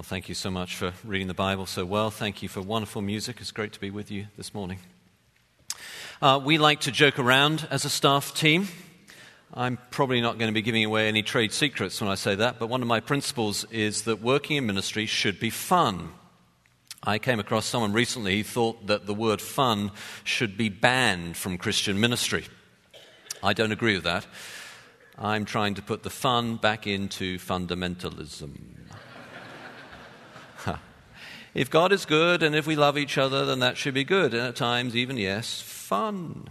Well, thank you so much for reading the Bible so well. Thank you for wonderful music. It's great to be with you this morning. Uh, we like to joke around as a staff team. I'm probably not going to be giving away any trade secrets when I say that, but one of my principles is that working in ministry should be fun. I came across someone recently who thought that the word fun should be banned from Christian ministry. I don't agree with that. I'm trying to put the fun back into fundamentalism. If God is good and if we love each other, then that should be good. And at times, even, yes, fun.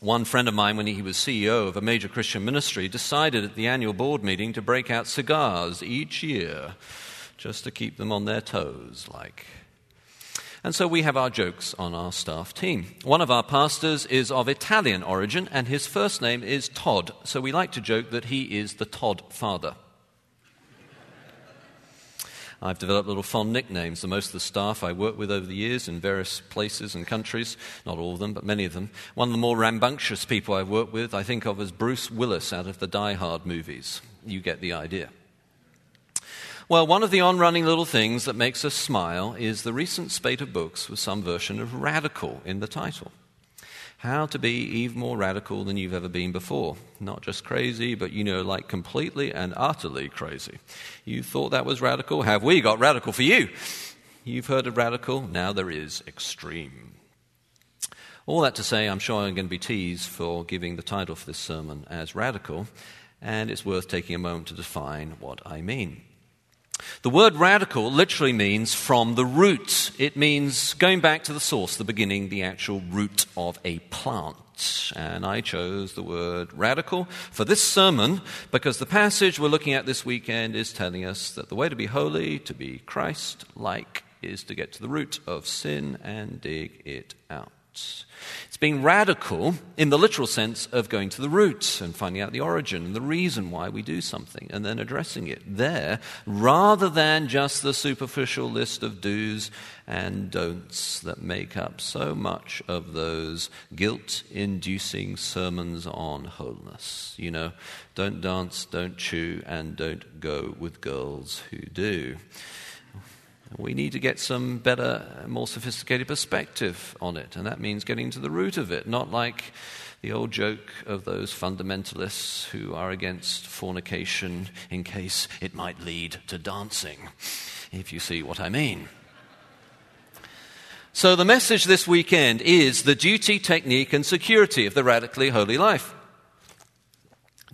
One friend of mine, when he was CEO of a major Christian ministry, decided at the annual board meeting to break out cigars each year just to keep them on their toes, like. And so we have our jokes on our staff team. One of our pastors is of Italian origin, and his first name is Todd. So we like to joke that he is the Todd father. I've developed little fond nicknames. The most of the staff I worked with over the years in various places and countries, not all of them, but many of them. One of the more rambunctious people I've worked with, I think of as Bruce Willis out of the Die Hard movies. You get the idea. Well, one of the on running little things that makes us smile is the recent spate of books with some version of radical in the title. How to be even more radical than you've ever been before. Not just crazy, but you know, like completely and utterly crazy. You thought that was radical? Have we got radical for you? You've heard of radical, now there is extreme. All that to say, I'm sure I'm going to be teased for giving the title for this sermon as radical, and it's worth taking a moment to define what I mean. The word radical literally means from the root. It means going back to the source, the beginning, the actual root of a plant. And I chose the word radical for this sermon because the passage we're looking at this weekend is telling us that the way to be holy, to be Christ like, is to get to the root of sin and dig it out. It's being radical in the literal sense of going to the root and finding out the origin and the reason why we do something and then addressing it there rather than just the superficial list of do's and don'ts that make up so much of those guilt inducing sermons on holiness. You know, don't dance, don't chew, and don't go with girls who do. We need to get some better, more sophisticated perspective on it, and that means getting to the root of it, not like the old joke of those fundamentalists who are against fornication in case it might lead to dancing, if you see what I mean. So, the message this weekend is the duty, technique, and security of the radically holy life.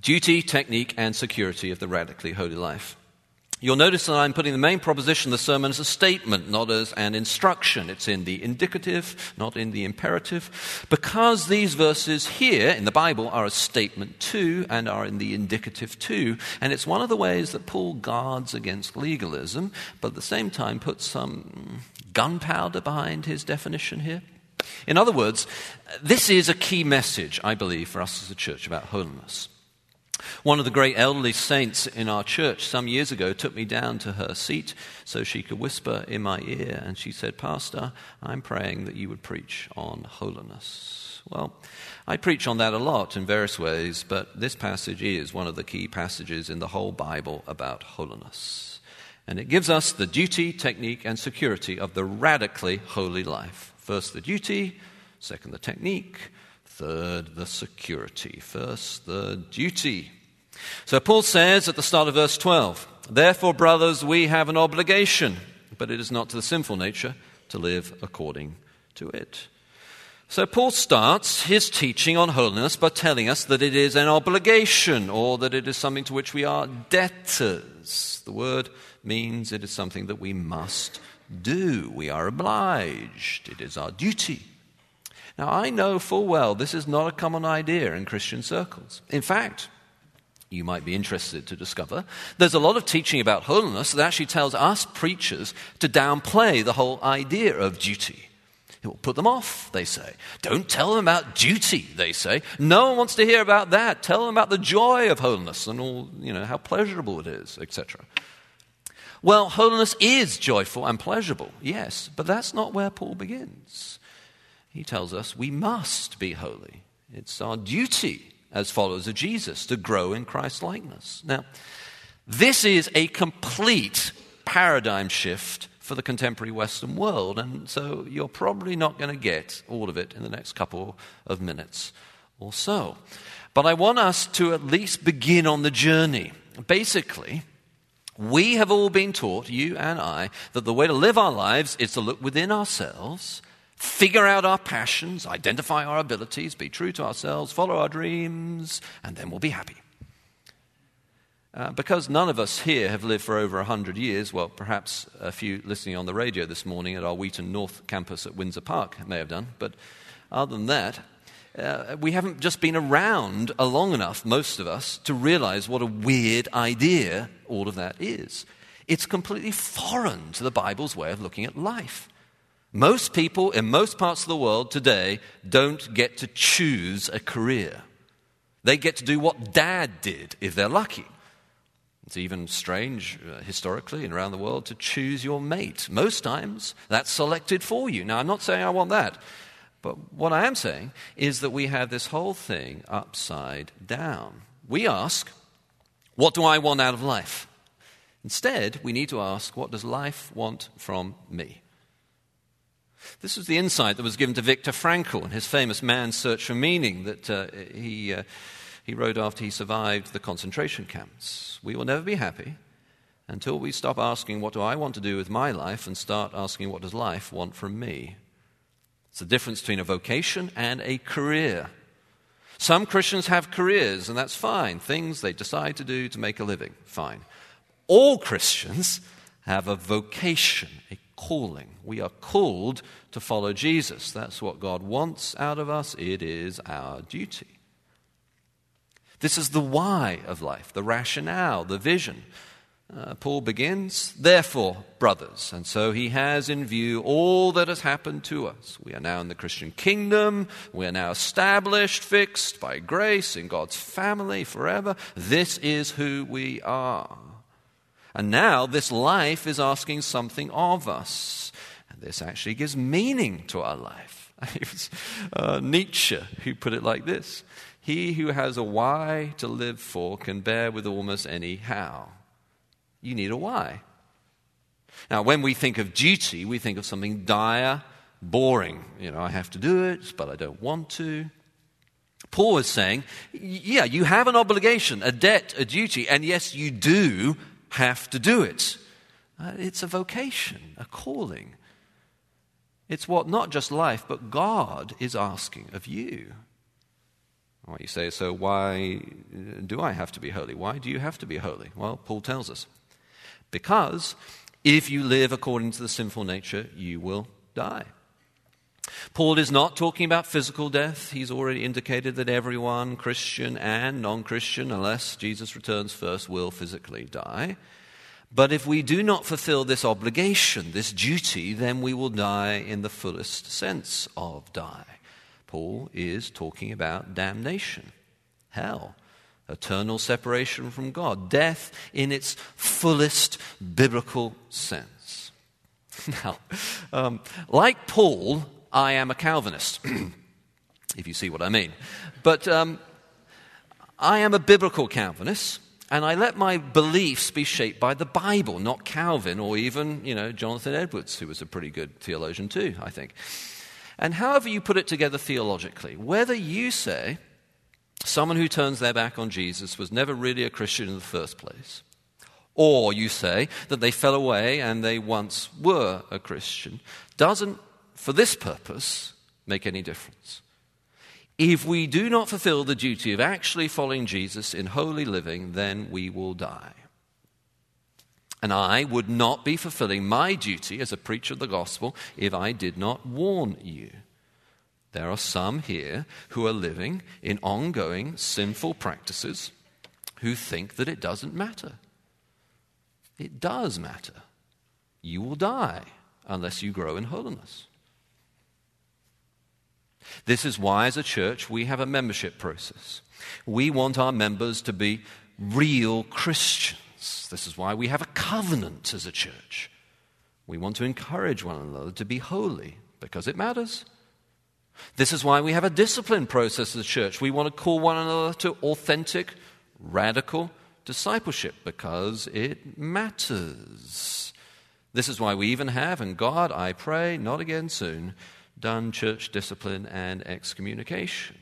Duty, technique, and security of the radically holy life. You'll notice that I'm putting the main proposition of the sermon as a statement, not as an instruction. It's in the indicative, not in the imperative, because these verses here in the Bible are a statement too and are in the indicative too. And it's one of the ways that Paul guards against legalism, but at the same time puts some gunpowder behind his definition here. In other words, this is a key message, I believe, for us as a church about holiness. One of the great elderly saints in our church some years ago took me down to her seat so she could whisper in my ear, and she said, Pastor, I'm praying that you would preach on holiness. Well, I preach on that a lot in various ways, but this passage is one of the key passages in the whole Bible about holiness. And it gives us the duty, technique, and security of the radically holy life. First, the duty, second, the technique, Third, the security. First, the duty. So Paul says at the start of verse 12, Therefore, brothers, we have an obligation, but it is not to the sinful nature to live according to it. So Paul starts his teaching on holiness by telling us that it is an obligation or that it is something to which we are debtors. The word means it is something that we must do. We are obliged. It is our duty. Now, I know full well this is not a common idea in Christian circles. In fact, you might be interested to discover, there's a lot of teaching about holiness that actually tells us preachers to downplay the whole idea of duty. It will put them off, they say. Don't tell them about duty, they say. No one wants to hear about that. Tell them about the joy of holiness and all, you know, how pleasurable it is, etc. Well, holiness is joyful and pleasurable, yes, but that's not where Paul begins. He tells us we must be holy. It's our duty as followers of Jesus to grow in Christ likeness. Now, this is a complete paradigm shift for the contemporary Western world. And so you're probably not going to get all of it in the next couple of minutes or so. But I want us to at least begin on the journey. Basically, we have all been taught, you and I, that the way to live our lives is to look within ourselves, figure out our passions, identify our abilities, be true to ourselves, follow our dreams, and then we'll be happy. Uh, because none of us here have lived for over 100 years, well, perhaps a few listening on the radio this morning at our Wheaton North campus at Windsor Park may have done, but other than that, uh, we haven't just been around long enough, most of us, to realize what a weird idea all of that is. It's completely foreign to the Bible's way of looking at life. Most people in most parts of the world today don't get to choose a career. They get to do what dad did if they're lucky. It's even strange uh, historically and around the world to choose your mate. Most times that's selected for you. Now, I'm not saying I want that, but what I am saying is that we have this whole thing upside down. We ask, What do I want out of life? Instead, we need to ask, What does life want from me? This was the insight that was given to Viktor Frankl in his famous Man's Search for Meaning that uh, he. Uh, he wrote after he survived the concentration camps. We will never be happy until we stop asking, What do I want to do with my life? and start asking, What does life want from me? It's the difference between a vocation and a career. Some Christians have careers, and that's fine, things they decide to do to make a living. Fine. All Christians have a vocation, a calling. We are called to follow Jesus. That's what God wants out of us, it is our duty. This is the why of life, the rationale, the vision. Uh, Paul begins, therefore, brothers. And so he has in view all that has happened to us. We are now in the Christian kingdom. We are now established, fixed by grace in God's family forever. This is who we are. And now this life is asking something of us. And this actually gives meaning to our life. It was uh, Nietzsche who put it like this he who has a why to live for can bear with almost any how. You need a why. Now, when we think of duty, we think of something dire, boring. You know, I have to do it, but I don't want to. Paul is saying, yeah, you have an obligation, a debt, a duty, and yes, you do have to do it. Uh, it's a vocation, a calling. It's what not just life, but God is asking of you. Well, you say, so why do I have to be holy? Why do you have to be holy? Well, Paul tells us. Because if you live according to the sinful nature, you will die. Paul is not talking about physical death. He's already indicated that everyone, Christian and non Christian, unless Jesus returns first, will physically die. But if we do not fulfill this obligation, this duty, then we will die in the fullest sense of die. Paul is talking about damnation, hell, eternal separation from God, death in its fullest biblical sense. Now, um, like Paul, I am a Calvinist, if you see what I mean. But um, I am a biblical Calvinist. And I let my beliefs be shaped by the Bible, not Calvin or even, you know, Jonathan Edwards, who was a pretty good theologian too, I think. And however you put it together theologically, whether you say someone who turns their back on Jesus was never really a Christian in the first place, or you say that they fell away and they once were a Christian, doesn't, for this purpose, make any difference. If we do not fulfill the duty of actually following Jesus in holy living, then we will die and I would not be fulfilling my duty as a preacher of the gospel if I did not warn you. There are some here who are living in ongoing sinful practices who think that it doesn't matter. It does matter. You will die unless you grow in holiness. This is why, as a church, we have a membership process. We want our members to be real Christians this is why we have a covenant as a church. We want to encourage one another to be holy because it matters. This is why we have a discipline process as a church. We want to call one another to authentic, radical discipleship because it matters. This is why we even have, and God, I pray, not again soon, done church discipline and excommunication.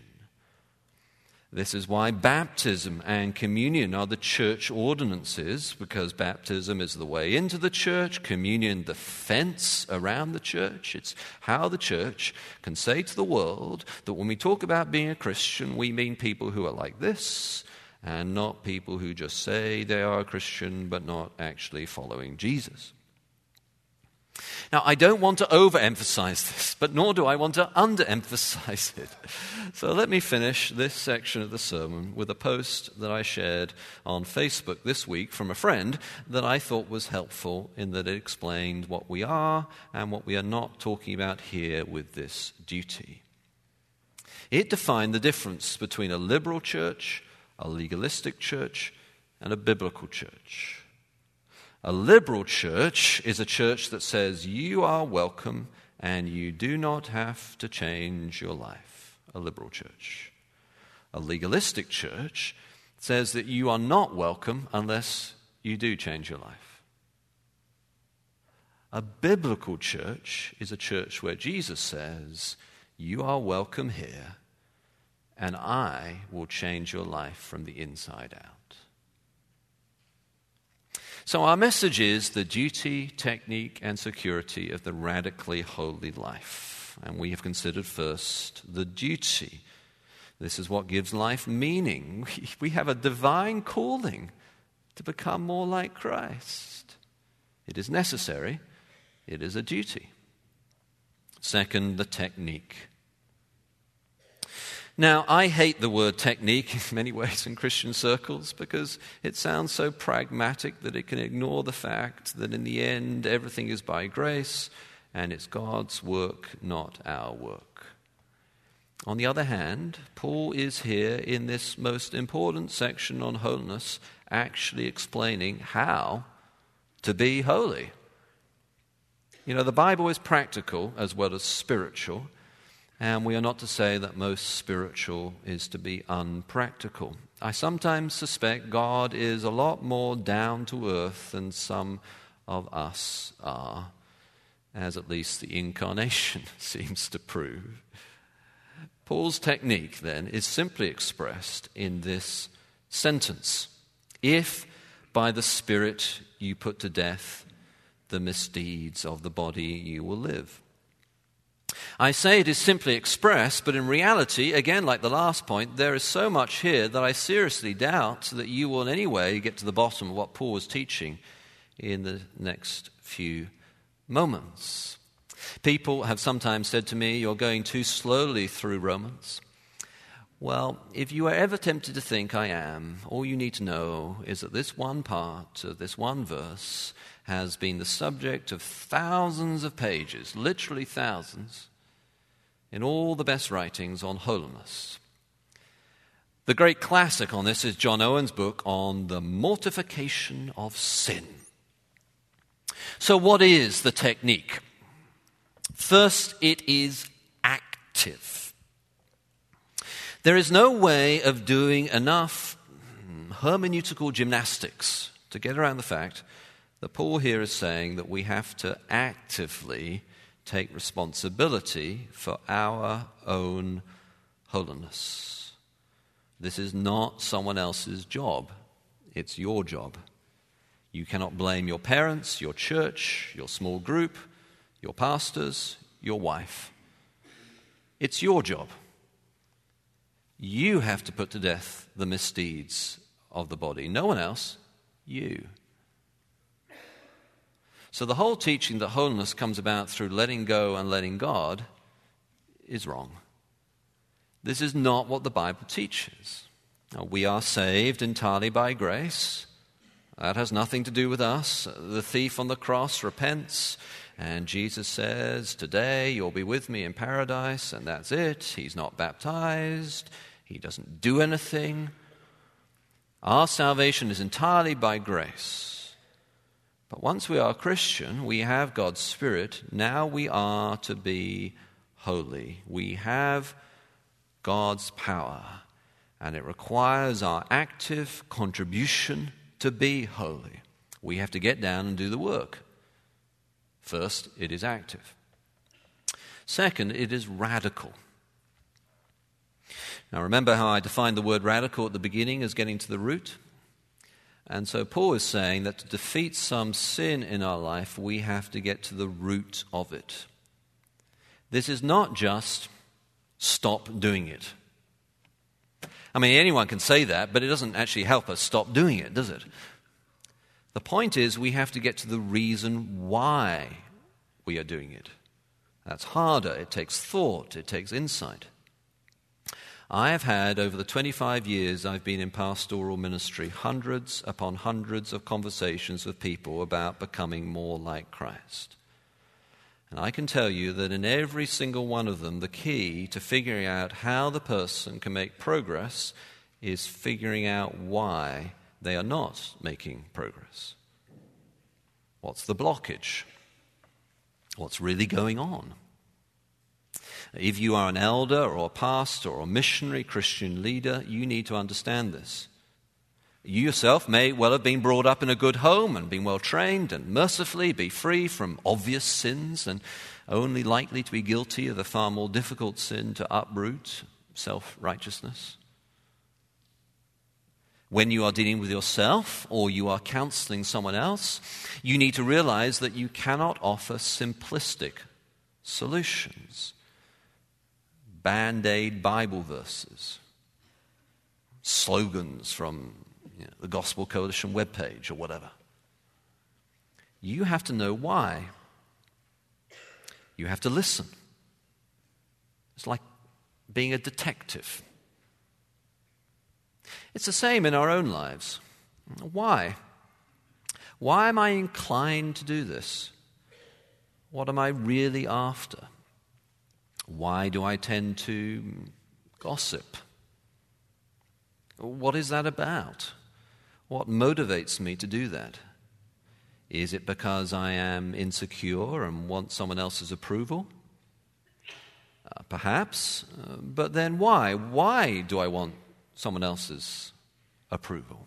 This is why baptism and communion are the church ordinances, because baptism is the way into the church, communion the fence around the church. It's how the church can say to the world that when we talk about being a Christian, we mean people who are like this, and not people who just say they are a Christian but not actually following Jesus. Now, I don't want to overemphasize this, but nor do I want to underemphasize it. So let me finish this section of the sermon with a post that I shared on Facebook this week from a friend that I thought was helpful in that it explained what we are and what we are not talking about here with this duty. It defined the difference between a liberal church, a legalistic church, and a biblical church. A liberal church is a church that says you are welcome and you do not have to change your life. A liberal church. A legalistic church says that you are not welcome unless you do change your life. A biblical church is a church where Jesus says, You are welcome here, and I will change your life from the inside out. So, our message is the duty, technique, and security of the radically holy life. And we have considered first the duty. This is what gives life meaning. We have a divine calling to become more like Christ. It is necessary, it is a duty. Second, the technique. Now, I hate the word technique in many ways in Christian circles because it sounds so pragmatic that it can ignore the fact that in the end everything is by grace and it's God's work, not our work. On the other hand, Paul is here in this most important section on holiness actually explaining how to be holy. You know, the Bible is practical as well as spiritual. And we are not to say that most spiritual is to be unpractical. I sometimes suspect God is a lot more down to earth than some of us are, as at least the incarnation seems to prove. Paul's technique, then, is simply expressed in this sentence If by the Spirit you put to death the misdeeds of the body, you will live. I say it is simply expressed, but in reality, again, like the last point, there is so much here that I seriously doubt that you will in any way get to the bottom of what Paul was teaching in the next few moments. People have sometimes said to me, You're going too slowly through Romans. Well, if you are ever tempted to think I am, all you need to know is that this one part of this one verse has been the subject of thousands of pages, literally thousands, in all the best writings on holiness. The great classic on this is John Owen's book on the mortification of sin. So, what is the technique? First, it is active. There is no way of doing enough hermeneutical gymnastics to get around the fact that Paul here is saying that we have to actively take responsibility for our own holiness. This is not someone else's job, it's your job. You cannot blame your parents, your church, your small group, your pastors, your wife. It's your job. You have to put to death the misdeeds of the body. No one else, you. So the whole teaching that wholeness comes about through letting go and letting God is wrong. This is not what the Bible teaches. Now, we are saved entirely by grace. That has nothing to do with us. The thief on the cross repents, and Jesus says, Today you'll be with me in paradise, and that's it. He's not baptized, he doesn't do anything. Our salvation is entirely by grace. But once we are Christian, we have God's Spirit. Now we are to be holy. We have God's power, and it requires our active contribution to be holy. We have to get down and do the work. First, it is active. Second, it is radical. Now, remember how I defined the word radical at the beginning as getting to the root? And so Paul is saying that to defeat some sin in our life, we have to get to the root of it. This is not just stop doing it. I mean, anyone can say that, but it doesn't actually help us stop doing it, does it? The point is, we have to get to the reason why we are doing it. That's harder. It takes thought, it takes insight. I have had, over the 25 years I've been in pastoral ministry, hundreds upon hundreds of conversations with people about becoming more like Christ. And I can tell you that in every single one of them, the key to figuring out how the person can make progress is figuring out why they are not making progress. What's the blockage? What's really going on? If you are an elder or a pastor or a missionary Christian leader, you need to understand this. You yourself may well have been brought up in a good home and been well trained and mercifully be free from obvious sins and only likely to be guilty of the far more difficult sin to uproot self righteousness. When you are dealing with yourself or you are counseling someone else, you need to realize that you cannot offer simplistic solutions band aid Bible verses, slogans from you know, the Gospel Coalition webpage or whatever. You have to know why. You have to listen. It's like being a detective. It's the same in our own lives. Why? Why am I inclined to do this? What am I really after? Why do I tend to gossip? What is that about? What motivates me to do that? Is it because I am insecure and want someone else's approval? Uh, perhaps. Uh, but then why? Why do I want someone else's approval?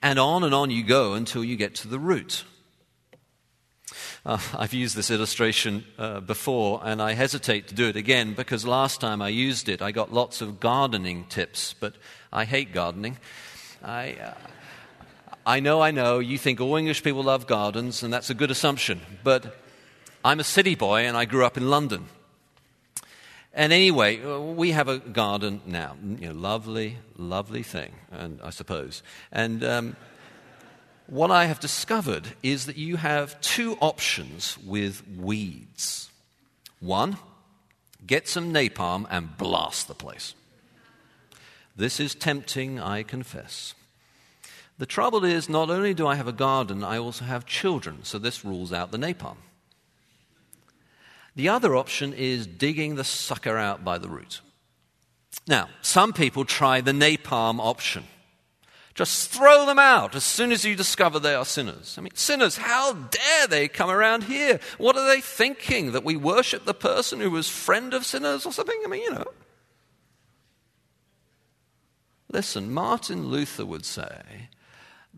And on and on you go until you get to the root. Uh, I've used this illustration uh, before, and I hesitate to do it again because last time I used it, I got lots of gardening tips, but I hate gardening. I, uh, I know, I know, you think all English people love gardens, and that's a good assumption, but I'm a city boy and I grew up in London. And anyway, uh, we have a garden now. You know, lovely, lovely thing, and I suppose. And um, what I have discovered is that you have two options with weeds. One, get some napalm and blast the place. This is tempting, I confess. The trouble is, not only do I have a garden, I also have children, so this rules out the napalm. The other option is digging the sucker out by the root. Now, some people try the napalm option. Just throw them out as soon as you discover they are sinners. I mean, sinners, how dare they come around here? What are they thinking? That we worship the person who was friend of sinners or something? I mean, you know. Listen, Martin Luther would say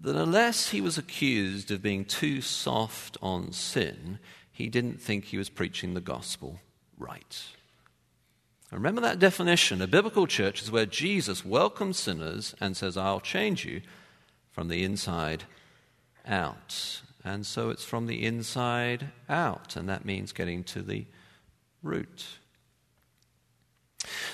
that unless he was accused of being too soft on sin, he didn't think he was preaching the gospel right. Remember that definition. A biblical church is where Jesus welcomes sinners and says, I'll change you from the inside out. And so it's from the inside out, and that means getting to the root.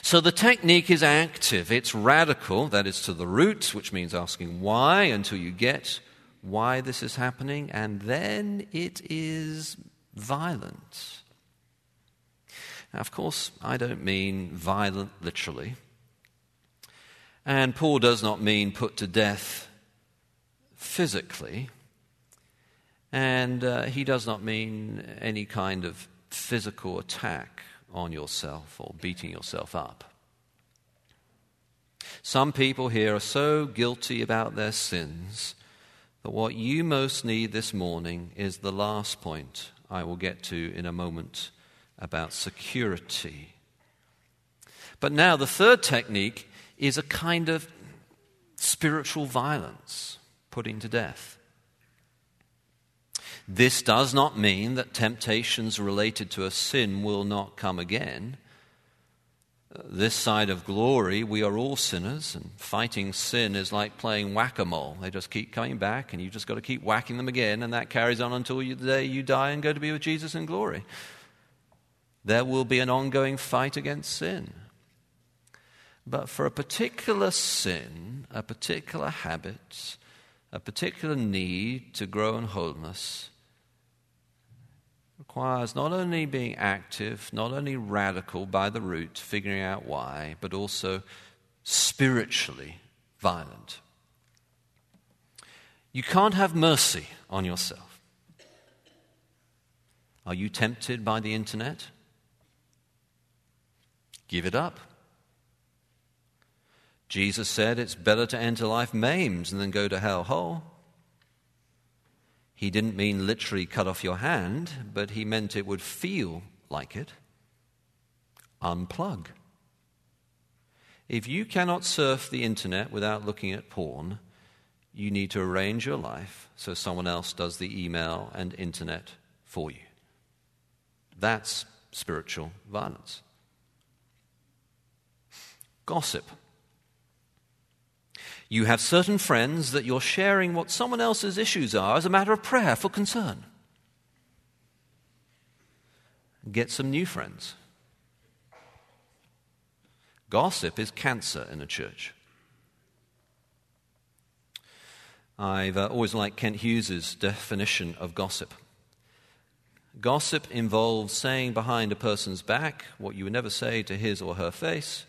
So the technique is active, it's radical, that is to the root, which means asking why until you get why this is happening, and then it is violent. Now, of course, I don't mean violent literally. And Paul does not mean put to death physically. And uh, he does not mean any kind of physical attack on yourself or beating yourself up. Some people here are so guilty about their sins that what you most need this morning is the last point I will get to in a moment about security. But now, the third technique is a kind of spiritual violence, putting to death. This does not mean that temptations related to a sin will not come again. This side of glory, we are all sinners, and fighting sin is like playing whack a mole. They just keep coming back, and you just got to keep whacking them again, and that carries on until you, the day you die and go to be with Jesus in glory. There will be an ongoing fight against sin. But for a particular sin, a particular habit, a particular need to grow in wholeness, requires not only being active, not only radical by the root, figuring out why, but also spiritually violent. You can't have mercy on yourself. Are you tempted by the internet? Give it up. Jesus said it's better to enter life maimed than go to hell whole. He didn't mean literally cut off your hand, but he meant it would feel like it. Unplug. If you cannot surf the internet without looking at porn, you need to arrange your life so someone else does the email and internet for you. That's spiritual violence. Gossip. You have certain friends that you're sharing what someone else's issues are as a matter of prayer for concern. Get some new friends. Gossip is cancer in a church. I've uh, always liked Kent Hughes's definition of gossip. Gossip involves saying behind a person's back what you would never say to his or her face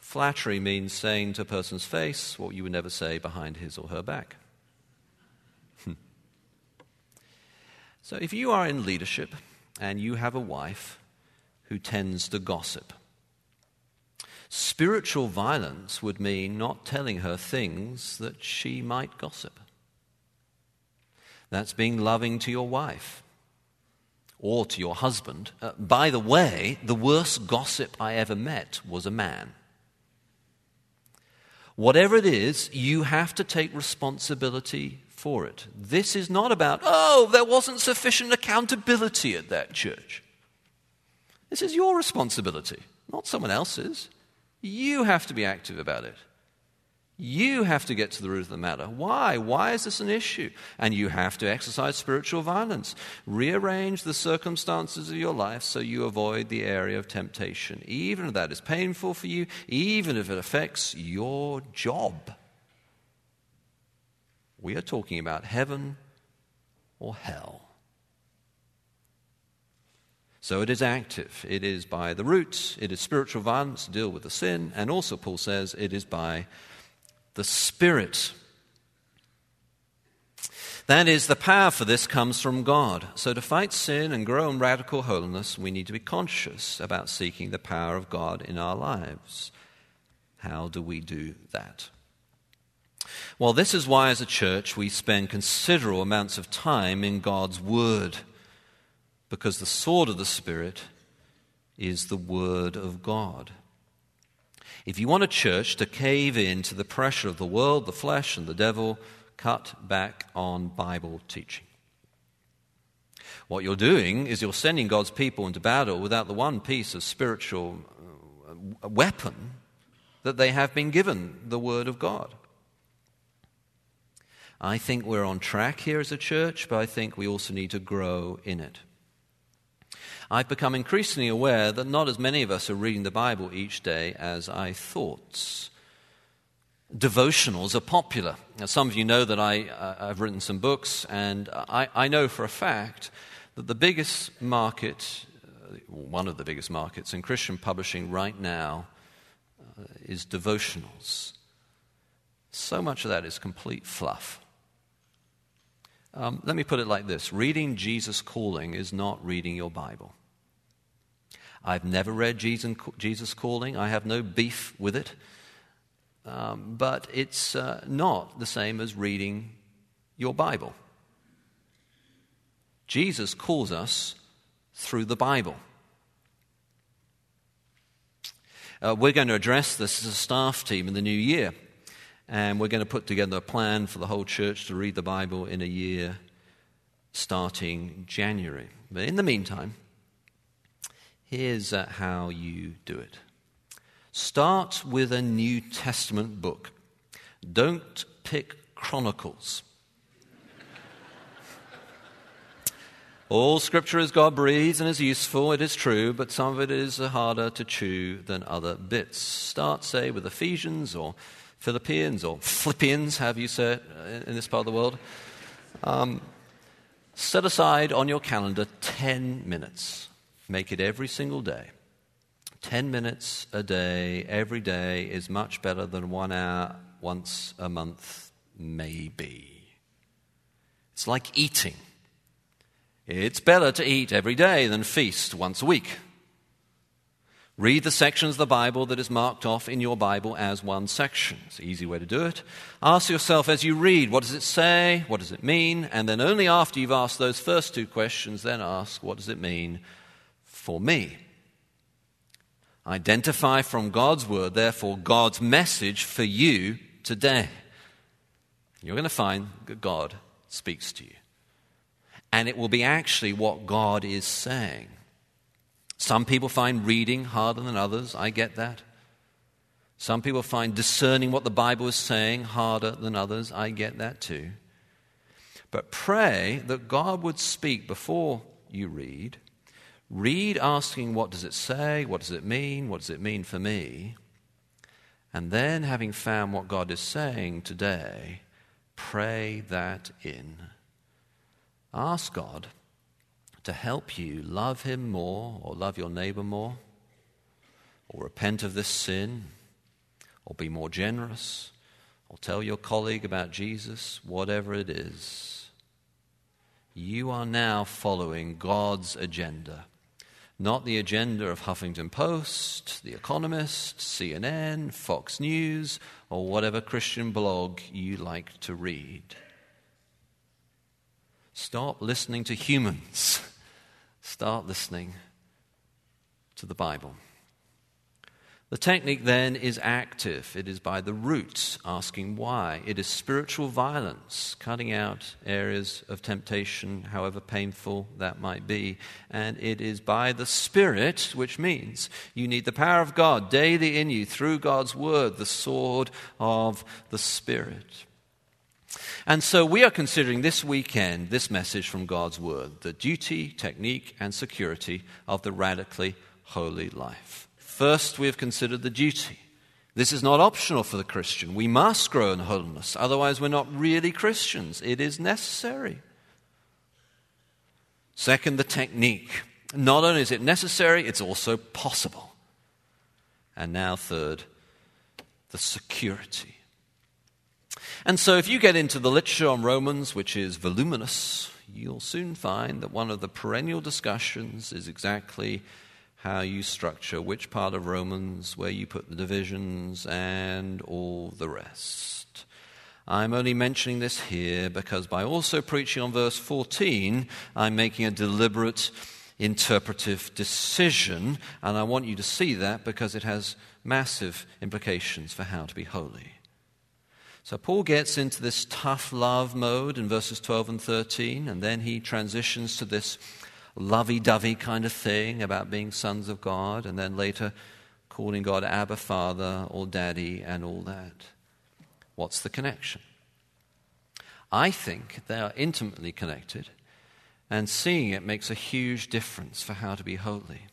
Flattery means saying to a person's face what you would never say behind his or her back. Hmm. so if you are in leadership and you have a wife who tends to gossip, spiritual violence would mean not telling her things that she might gossip. That's being loving to your wife or to your husband. Uh, by the way, the worst gossip I ever met was a man. Whatever it is, you have to take responsibility for it. This is not about, oh, there wasn't sufficient accountability at that church. This is your responsibility, not someone else's. You have to be active about it. You have to get to the root of the matter. Why? Why is this an issue? And you have to exercise spiritual violence. Rearrange the circumstances of your life so you avoid the area of temptation, even if that is painful for you, even if it affects your job. We are talking about heaven or hell. So it is active. It is by the roots. It is spiritual violence to deal with the sin. And also, Paul says, it is by the Spirit. That is, the power for this comes from God. So, to fight sin and grow in radical holiness, we need to be conscious about seeking the power of God in our lives. How do we do that? Well, this is why, as a church, we spend considerable amounts of time in God's Word, because the sword of the Spirit is the Word of God. If you want a church to cave in to the pressure of the world, the flesh, and the devil, cut back on Bible teaching. What you're doing is you're sending God's people into battle without the one piece of spiritual uh, weapon that they have been given the Word of God. I think we're on track here as a church, but I think we also need to grow in it. I've become increasingly aware that not as many of us are reading the Bible each day as I thought. Devotionals are popular. Now, some of you know that I, uh, I've written some books, and I, I, know for a fact that the biggest market, uh, one of the biggest markets in Christian publishing right now, uh, is devotionals. So much of that is complete fluff. Um, let me put it like this reading Jesus Calling is not reading your Bible. I've never read Jesus, Calling, I have no beef with it. Um, but it's uh, not the same as reading your Bible. Jesus calls us through the Bible. Uh, we're going to address this as a staff team in the new year, and we're going to put together a plan for the whole church to read the Bible in a year starting January. But in the meantime, here's uh, how you do it start with a New Testament book. Don't pick Chronicles. All scripture is God breathed and is useful, it is true, but some of it is harder to chew than other bits. Start, say, with Ephesians or Philippians or Philippians, have you say it uh, in this part of the world. Um, set aside on your calendar 10 minutes. Make it every single day. 10 minutes a day, every day, is much better than one hour once a month, maybe. It's like eating. It's better to eat every day than feast once a week. Read the sections of the Bible that is marked off in your Bible as one section. It's an easy way to do it. Ask yourself as you read, what does it say? What does it mean? And then only after you've asked those first two questions, then ask, what does it mean for me? Identify from God's word, therefore, God's message for you today. You're going to find that God speaks to you and it will be actually what God is saying. Some people find reading harder than others. I get that. Some people find discerning what the Bible is saying harder than others. I get that too. But pray that God would speak before you read. Read asking, What does it say? What does it mean? What does it mean for me? And then, having found what God is saying today, pray that in. Ask God to help you love Him more or love your neighbor more or repent of this sin or be more generous or tell your colleague about Jesus, whatever it is. You are now following God's agenda, not the agenda of Huffington Post, The Economist, CNN, Fox News, or whatever Christian blog you like to read. Stop listening to humans. Start listening to the Bible. The technique then is active. It is by the roots, asking why. It is spiritual violence, cutting out areas of temptation, however painful that might be. And it is by the Spirit, which means you need the power of God daily in you through God's Word, the sword of the Spirit. And so we are considering this weekend this message from God's Word the duty, technique, and security of the radically holy life. First, we have considered the duty. This is not optional for the Christian. We must grow in holiness, otherwise, we're not really Christians. It is necessary. Second, the technique. Not only is it necessary, it's also possible. And now, third, the security. And so, if you get into the literature on Romans, which is voluminous, you'll soon find that one of the perennial discussions is exactly how you structure which part of Romans, where you put the divisions, and all the rest. I'm only mentioning this here because by also preaching on verse 14, I'm making a deliberate interpretive decision, and I want you to see that because it has massive implications for how to be holy. So Paul gets into this tough love mode in verses 12 and 13, and then he transitions to this lovey dovey kind of thing about being sons of God, and then later calling God Abba Father or Daddy and all that. What's the connection? I think they are intimately connected, and seeing it makes a huge difference for how to be holy.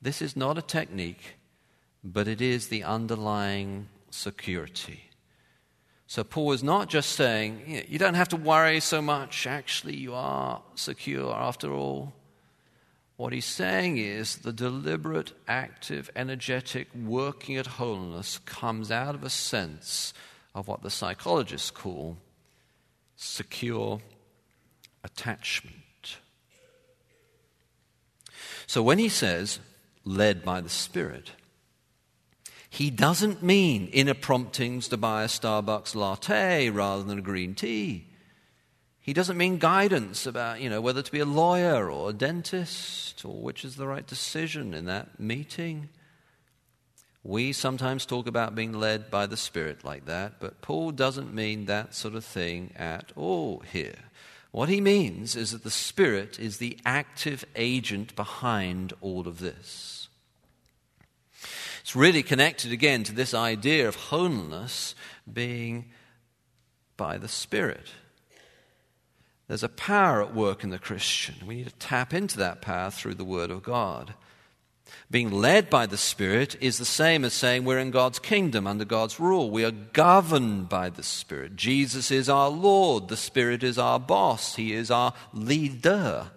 This is not a technique, but it is the underlying security so Paul is not just saying, you don't have to worry so much, actually, you are secure after all. What he's saying is the deliberate, active, energetic working at wholeness comes out of a sense of what the psychologists call secure attachment. So when he says, led by the Spirit, he doesn't mean inner promptings to buy a Starbucks latte rather than a green tea. He doesn't mean guidance about, you know, whether to be a lawyer or a dentist or which is the right decision in that meeting. We sometimes talk about being led by the Spirit like that, but Paul doesn't mean that sort of thing at all here. What he means is that the Spirit is the active agent behind all of this. It's really connected again to this idea of holiness being by the Spirit. There's a power at work in the Christian. We need to tap into that power through the Word of God. Being led by the Spirit is the same as saying we're in God's kingdom, under God's rule. We are governed by the Spirit. Jesus is our Lord. The Spirit is our boss. He is our leader.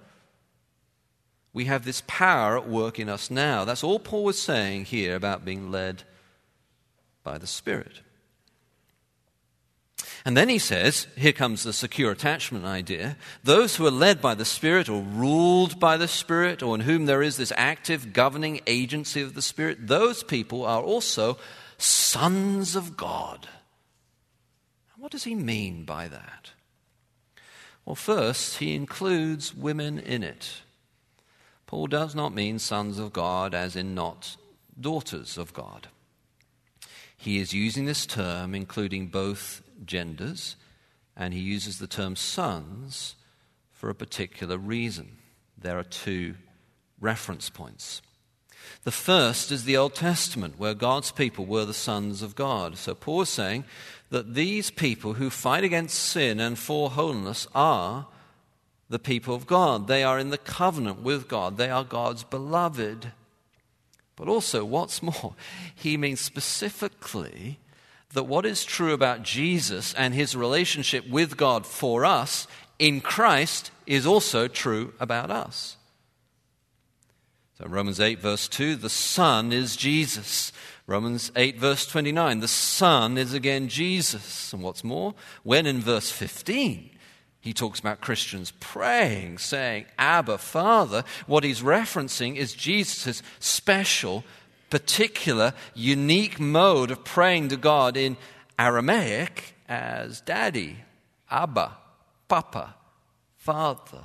We have this power at work in us now. That's all Paul was saying here about being led by the Spirit. And then he says, here comes the secure attachment idea. Those who are led by the Spirit or ruled by the Spirit, or in whom there is this active governing agency of the Spirit, those people are also sons of God. What does he mean by that? Well, first, he includes women in it. Paul does not mean sons of God as in not daughters of God. He is using this term including both genders, and he uses the term sons for a particular reason. There are two reference points. The first is the Old Testament, where God's people were the sons of God. So Paul is saying that these people who fight against sin and for holiness are the people of God. They are in the covenant with God, they are God's beloved. But also, what's more, he means specifically that what is true about Jesus and his relationship with God for us in Christ is also true about us. So, Romans 8, verse 2, the Son is Jesus. Romans 8, verse 29, the Son is again Jesus. And what's more, when in verse 15, he talks about Christians praying, saying, Abba, Father, what he's referencing is Jesus' special particular, unique mode of praying to God in Aramaic as daddy, Abba, Papa, Father.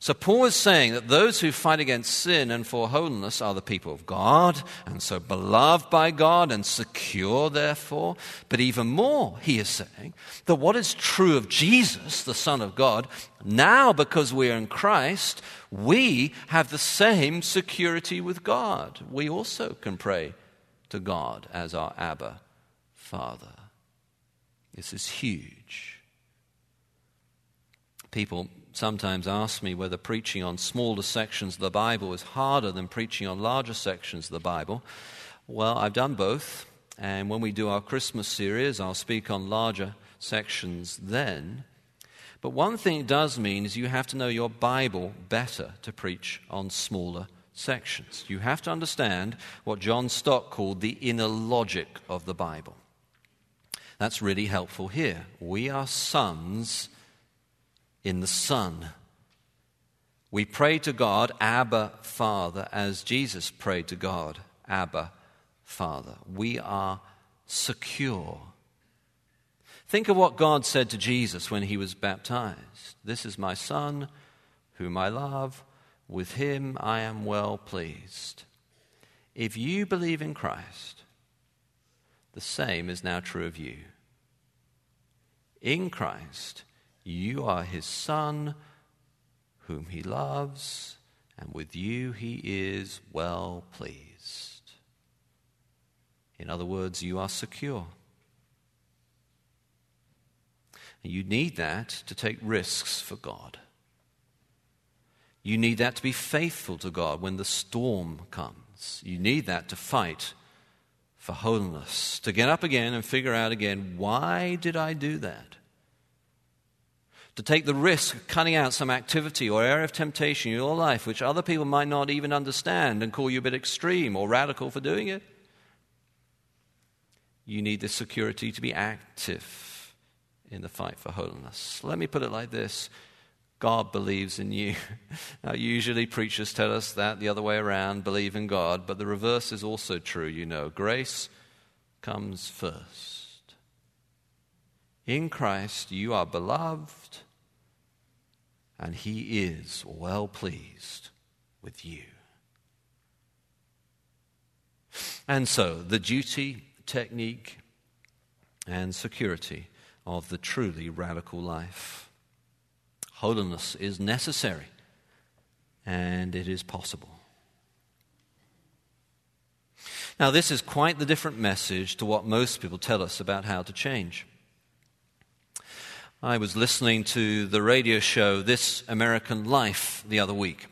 So Paul is saying that those who fight against sin and for holiness are the people of God, and so beloved by God and secure, therefore. But even more, he is saying that what is true of Jesus, the Son of God, now because we are in Christ, we have the same security with God. We also can pray to God as our Abba Father. This is huge. People sometimes ask me whether preaching on smaller sections of the Bible is harder than preaching on larger sections of the Bible. Well, I've done both, and when we do our Christmas series, I'll speak on larger sections then. But one thing it does mean is you have to know your Bible better to preach on smaller sections. You have to understand what John Stott called the inner logic of the Bible. That's really helpful here. We are sons in the Son. We pray to God, Abba, Father, as Jesus prayed to God, Abba, Father. We are secure. Think of what God said to Jesus when he was baptized This is my Son, whom I love. With him I am well pleased. If you believe in Christ, the same is now true of you. In Christ, you are his son, whom he loves, and with you he is well pleased. In other words, you are secure. You need that to take risks for God. You need that to be faithful to God when the storm comes. You need that to fight for holiness, to get up again and figure out again, why did I do that? To take the risk of cutting out some activity or area of temptation in your life which other people might not even understand and call you a bit extreme or radical for doing it. You need the security to be active in the fight for holiness. Let me put it like this God believes in you. Now, usually preachers tell us that the other way around believe in God, but the reverse is also true, you know. Grace comes first. In Christ, you are beloved and he is well pleased with you. And so, the duty, technique, and security of the truly radical life. Holiness is necessary, and it is possible. Now, this is quite the different message to what most people tell us about how to change. I was listening to the radio show This American Life the other week.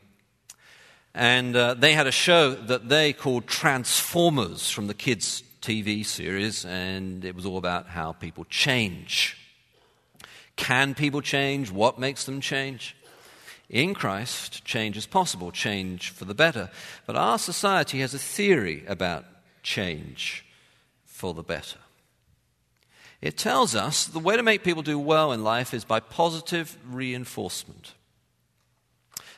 And uh, they had a show that they called Transformers from the kids' TV series, and it was all about how people change. Can people change? What makes them change? In Christ, change is possible, change for the better. But our society has a theory about change for the better. It tells us the way to make people do well in life is by positive reinforcement.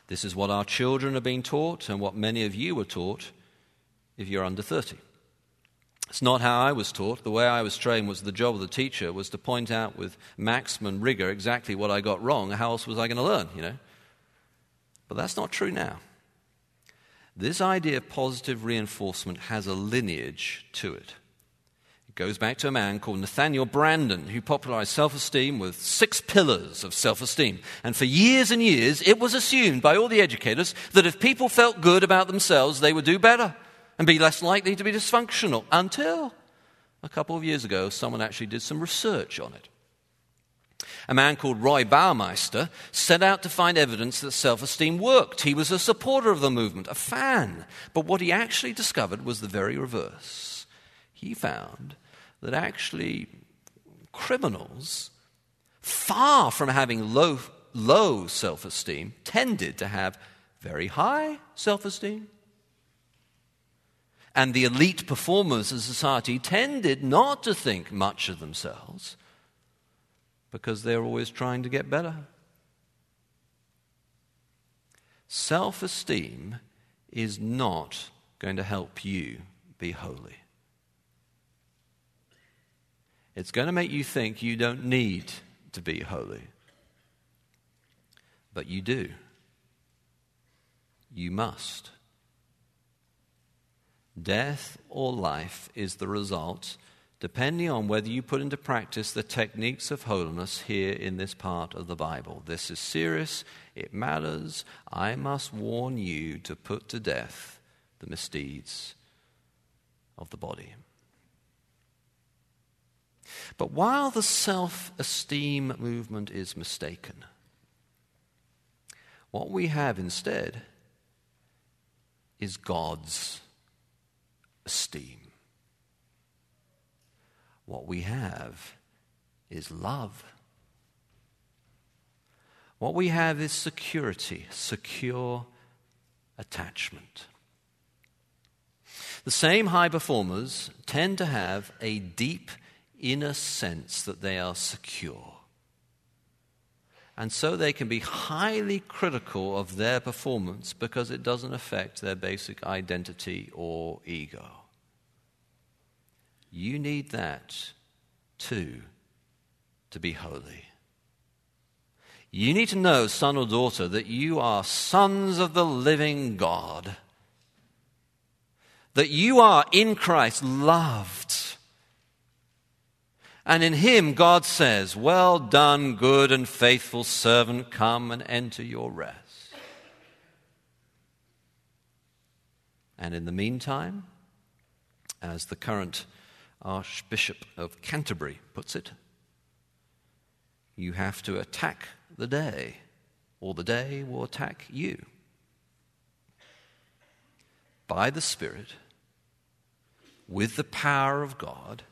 This is what our children are being taught and what many of you were taught if you're under 30. It's not how I was taught. The way I was trained was the job of the teacher was to point out with maximum rigor exactly what I got wrong. How else was I going to learn, you know? But that's not true now. This idea of positive reinforcement has a lineage to it goes back to a man called Nathaniel Branden, who popularized self esteem with six pillars of self esteem. And for years and years, it was assumed by all the educators that if people felt good about themselves, they would do better and be less likely to be dysfunctional. Until a couple of years ago, someone actually did some research on it. A man called Roy Baumeister set out to find evidence that self esteem worked. He was a supporter of the movement, a fan. But what he actually discovered was the very reverse. He found that actually criminals, far from having low, low self esteem, tended to have very high self esteem. And the elite performers in society tended not to think much of themselves because they're always trying to get better. Self esteem is not going to help you be holy. It's going to make you think you don't need to be holy. But you do. You must. Death or life is the result, depending on whether you put into practice the techniques of holiness here in this part of the Bible. This is serious, it matters. I must warn you to put to death the misdeeds of the body. But while the self esteem movement is mistaken, what we have instead is God's esteem. What we have is love. What we have is security, secure attachment. The same high performers tend to have a deep inner sense that they are secure. And so they can be highly critical of their performance because it doesn't affect their basic identity or ego. You need that too to be holy. You need to know, son or daughter, that you are sons of the living God. That you are in Christ loved and in him, God says, Well done, good and faithful servant, come and enter your rest. And in the meantime, as the current Archbishop of Canterbury puts it, you have to attack the day, or the day will attack you. By the Spirit, with the power of God,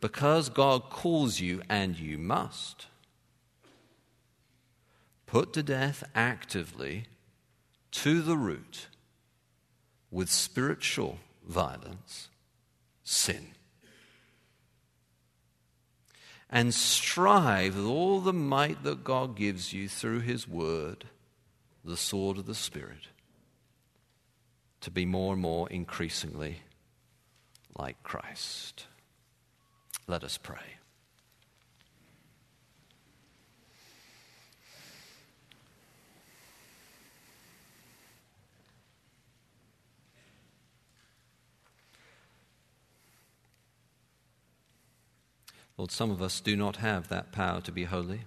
because God calls you, and you must, put to death actively to the root with spiritual violence sin. And strive with all the might that God gives you through His Word, the sword of the Spirit, to be more and more increasingly like Christ. Let us pray. Lord, some of us do not have that power to be holy.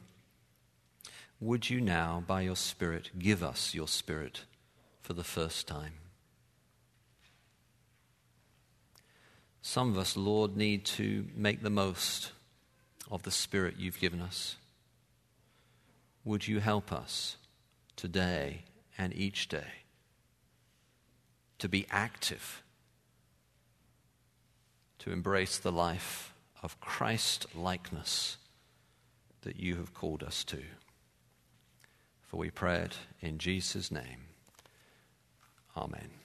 would you now, by your Spirit, give us your Spirit for the first time? Some of us, Lord, need to make the most of the Spirit you've given us. Would you help us today and each day to be active, to embrace the life of Christ likeness that you have called us to? For we pray it in Jesus' name. Amen.